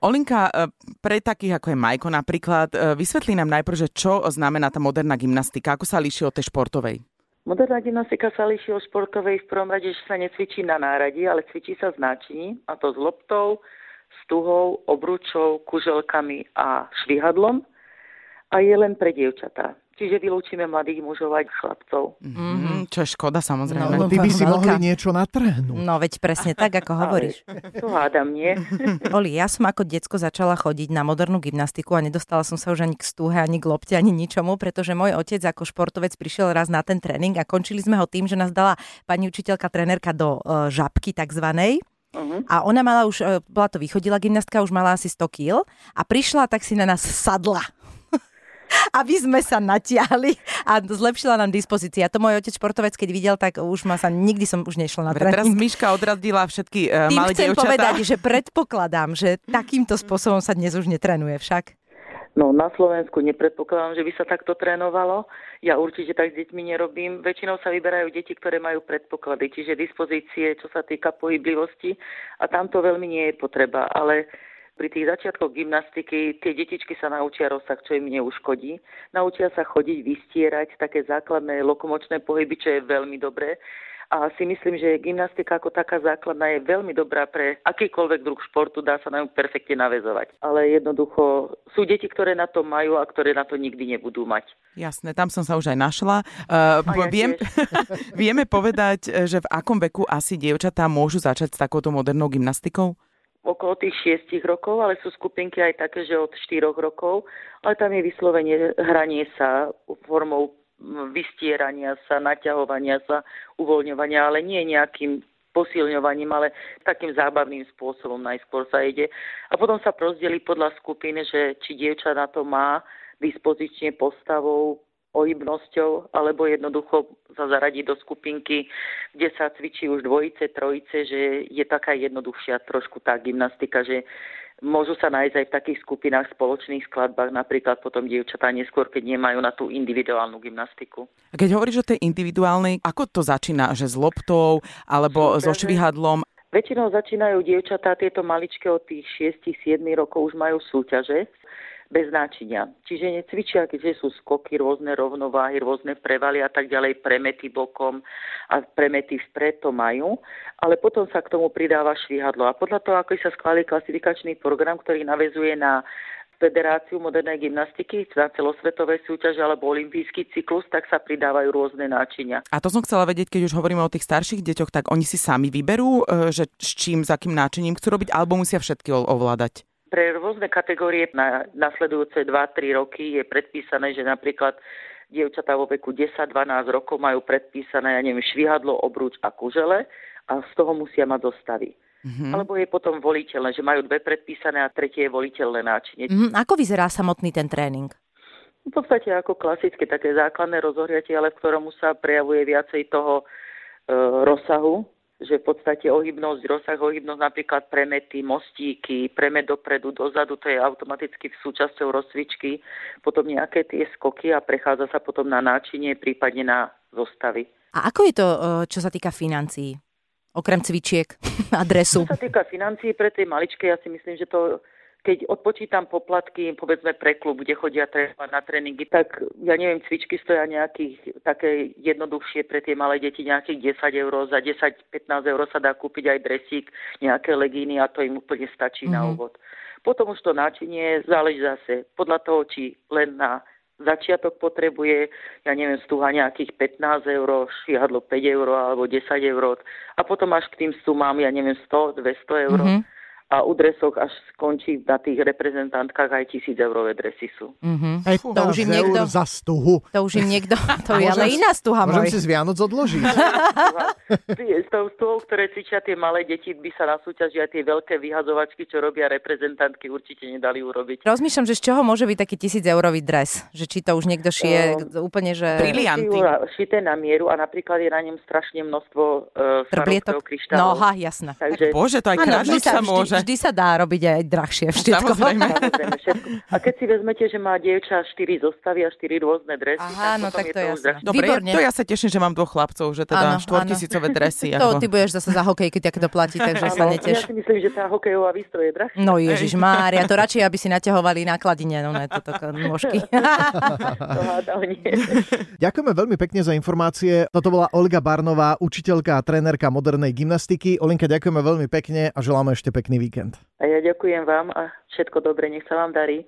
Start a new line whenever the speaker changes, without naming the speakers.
Olinka, e, pre takých ako je Majko napríklad, e, vysvetlí nám najprv, že čo znamená tá moderná gymnastika, ako sa líši od tej športovej?
Moderná gymnastika sa líši od športovej v prvom rade, že sa necvičí na náradí, ale cvičí sa s náčiní, a to s loptou, s tuhou, obručou, kuželkami a švihadlom a je len pre dievčatá. Čiže vylúčime mladých mužov aj chlapcov.
Mm-hmm, čo je škoda samozrejme.
No, ty by si mohli niečo natrhnúť.
No veď presne tak, ako hovoríš.
To hádam, nie?
Oli, ja som ako decko začala chodiť na modernú gymnastiku a nedostala som sa už ani k stúhe, ani k lopte, ani ničomu, pretože môj otec ako športovec prišiel raz na ten tréning a končili sme ho tým, že nás dala pani učiteľka, trénerka do uh, žabky takzvanej. Uh-huh. A ona mala už, e, bola to východila gymnastka, už mala asi 100 kg a prišla, tak si na nás sadla aby sme sa natiahli a zlepšila nám dispozícia. To môj otec športovec, keď videl, tak už ma sa nikdy som už nešla na tréning.
Teraz Miška odradila všetky uh,
Tým
malé
chcem
dievčatá.
povedať, že predpokladám, že takýmto spôsobom sa dnes už netrenuje však.
No na Slovensku nepredpokladám, že by sa takto trénovalo. Ja určite tak s deťmi nerobím. Väčšinou sa vyberajú deti, ktoré majú predpoklady, čiže dispozície, čo sa týka pohyblivosti a tam to veľmi nie je potreba. Ale pri tých začiatkoch gymnastiky tie detičky sa naučia rozsah, čo im neuškodí. Naučia sa chodiť, vystierať, také základné lokomočné pohyby, čo je veľmi dobré. A si myslím, že gymnastika ako taká základná je veľmi dobrá pre akýkoľvek druh športu, dá sa na ňu perfektne navezovať. Ale jednoducho sú deti, ktoré na to majú a ktoré na to nikdy nebudú mať.
Jasné, tam som sa už aj našla. Uh,
ja
viem, vieme povedať, že v akom veku asi dievčatá môžu začať s takouto modernou gymnastikou?
Okolo tých 6 rokov, ale sú skupinky aj také, že od 4 rokov, ale tam je vyslovene hranie sa formou vystierania sa, naťahovania sa, uvoľňovania, ale nie nejakým posilňovaním, ale takým zábavným spôsobom najskôr sa ide. A potom sa rozdeli podľa skupiny, že či dievča na to má dispozične postavou, pohybnosťou, alebo jednoducho sa zaradiť do skupinky, kde sa cvičí už dvojice, trojice, že je taká jednoduchšia trošku tá gymnastika, že môžu sa nájsť aj v takých skupinách spoločných skladbách, napríklad potom dievčatá neskôr, keď nemajú na tú individuálnu gymnastiku.
A keď hovoríš o tej individuálnej, ako to začína? Že s loptou alebo Super, so švihadlom?
Väčšinou začínajú dievčatá tieto maličké od tých 6-7 rokov už majú súťaže bez náčinia. Čiže necvičia, keďže sú skoky, rôzne rovnováhy, rôzne prevaly a tak ďalej, premety bokom a premety vpred to majú, ale potom sa k tomu pridáva švihadlo. A podľa toho, ako sa skladí klasifikačný program, ktorý navezuje na Federáciu modernej gymnastiky na celosvetové súťaže alebo olimpijský cyklus, tak sa pridávajú rôzne náčinia.
A to som chcela vedieť, keď už hovoríme o tých starších deťoch, tak oni si sami vyberú, e, že s čím, s akým náčiním chcú robiť, alebo musia všetky ovládať?
Pre rôzne kategórie na nasledujúce 2-3 roky je predpísané, že napríklad dievčatá vo veku 10-12 rokov majú predpísané, ja neviem, švihadlo, obruč a kužele a z toho musia mať zostavy. Mm-hmm. Alebo je potom voliteľné, že majú dve predpísané a tretie je voliteľné náčinie.
Mm-hmm. Ako vyzerá samotný ten tréning?
V podstate ako klasické, také základné rozohriatie, ale v ktorom sa prejavuje viacej toho e, rozsahu že v podstate ohybnosť, rozsah ohybnosť, napríklad premety, mostíky, premet dopredu, dozadu, to je automaticky v súčasťou rozcvičky, potom nejaké tie skoky a prechádza sa potom na náčinie, prípadne na zostavy.
A ako je to, e, čo sa týka financií? Okrem cvičiek a dresu.
Čo sa týka financií pre tie maličké, ja si myslím, že to keď odpočítam poplatky, povedzme pre klub, kde chodia na tréningy, tak ja neviem, cvičky stoja nejakých také jednoduchšie pre tie malé deti, nejakých 10 eur, za 10-15 eur sa dá kúpiť aj dresík, nejaké legíny a to im úplne stačí mm-hmm. na mhm. úvod. Potom už to náčinie záleží zase podľa toho, či len na začiatok potrebuje, ja neviem, stúha nejakých 15 eur, švihadlo 5 eur alebo 10 eur a potom až k tým sumám, ja neviem, 100, 200 eur. Mm-hmm a u dresoch až skončí na tých reprezentantkách aj tisíc eurové dresy sú.
Mm-hmm. Aj to už im niekto, za stuhu.
To už im niekto, to je ale iná stuha
môžem môj. si z Vianoc odložiť.
s tou stuhou, ktoré cvičia tie malé deti, by sa na súťaži aj tie veľké vyhazovačky, čo robia reprezentantky, určite nedali urobiť.
Rozmýšľam, že z čoho môže byť taký tisíc eurový dres? Že či to už niekto šije um, úplne, že...
Brilianty.
Šité na mieru a napríklad je na ňom strašne množstvo uh,
kryštálu. No, ha, jasné.
Takže... Bože, to aj kráľovnica môže
vždy sa dá robiť aj drahšie všetko.
Samozrejme.
Samozrejme všetko. A keď si vezmete, že má dievča 4 zostavy a 4 rôzne dresy,
Aha, no tak
je
to je
už drahšie.
Dobre,
Výborne.
to ja sa teším, že mám dvoch chlapcov, že teda
Áno,
štvortisícové dresy.
To
Ako...
ty budeš zase za hokejky takéto platiť, takže sa
Áno, ja
neteš.
si myslím, že tá hokejová výstroj je drahšia.
No Ježiš Mária, to radšej, aby si naťahovali nákladine, no ne, toto nôžky.
To.
Ďakujeme veľmi pekne za informácie. Toto bola Olga Barnová, učiteľka a trénerka modernej gymnastiky. Olinka, ďakujeme veľmi pekne a želáme ešte pekný víkend.
A ja ďakujem vám a všetko dobre, nech sa vám darí.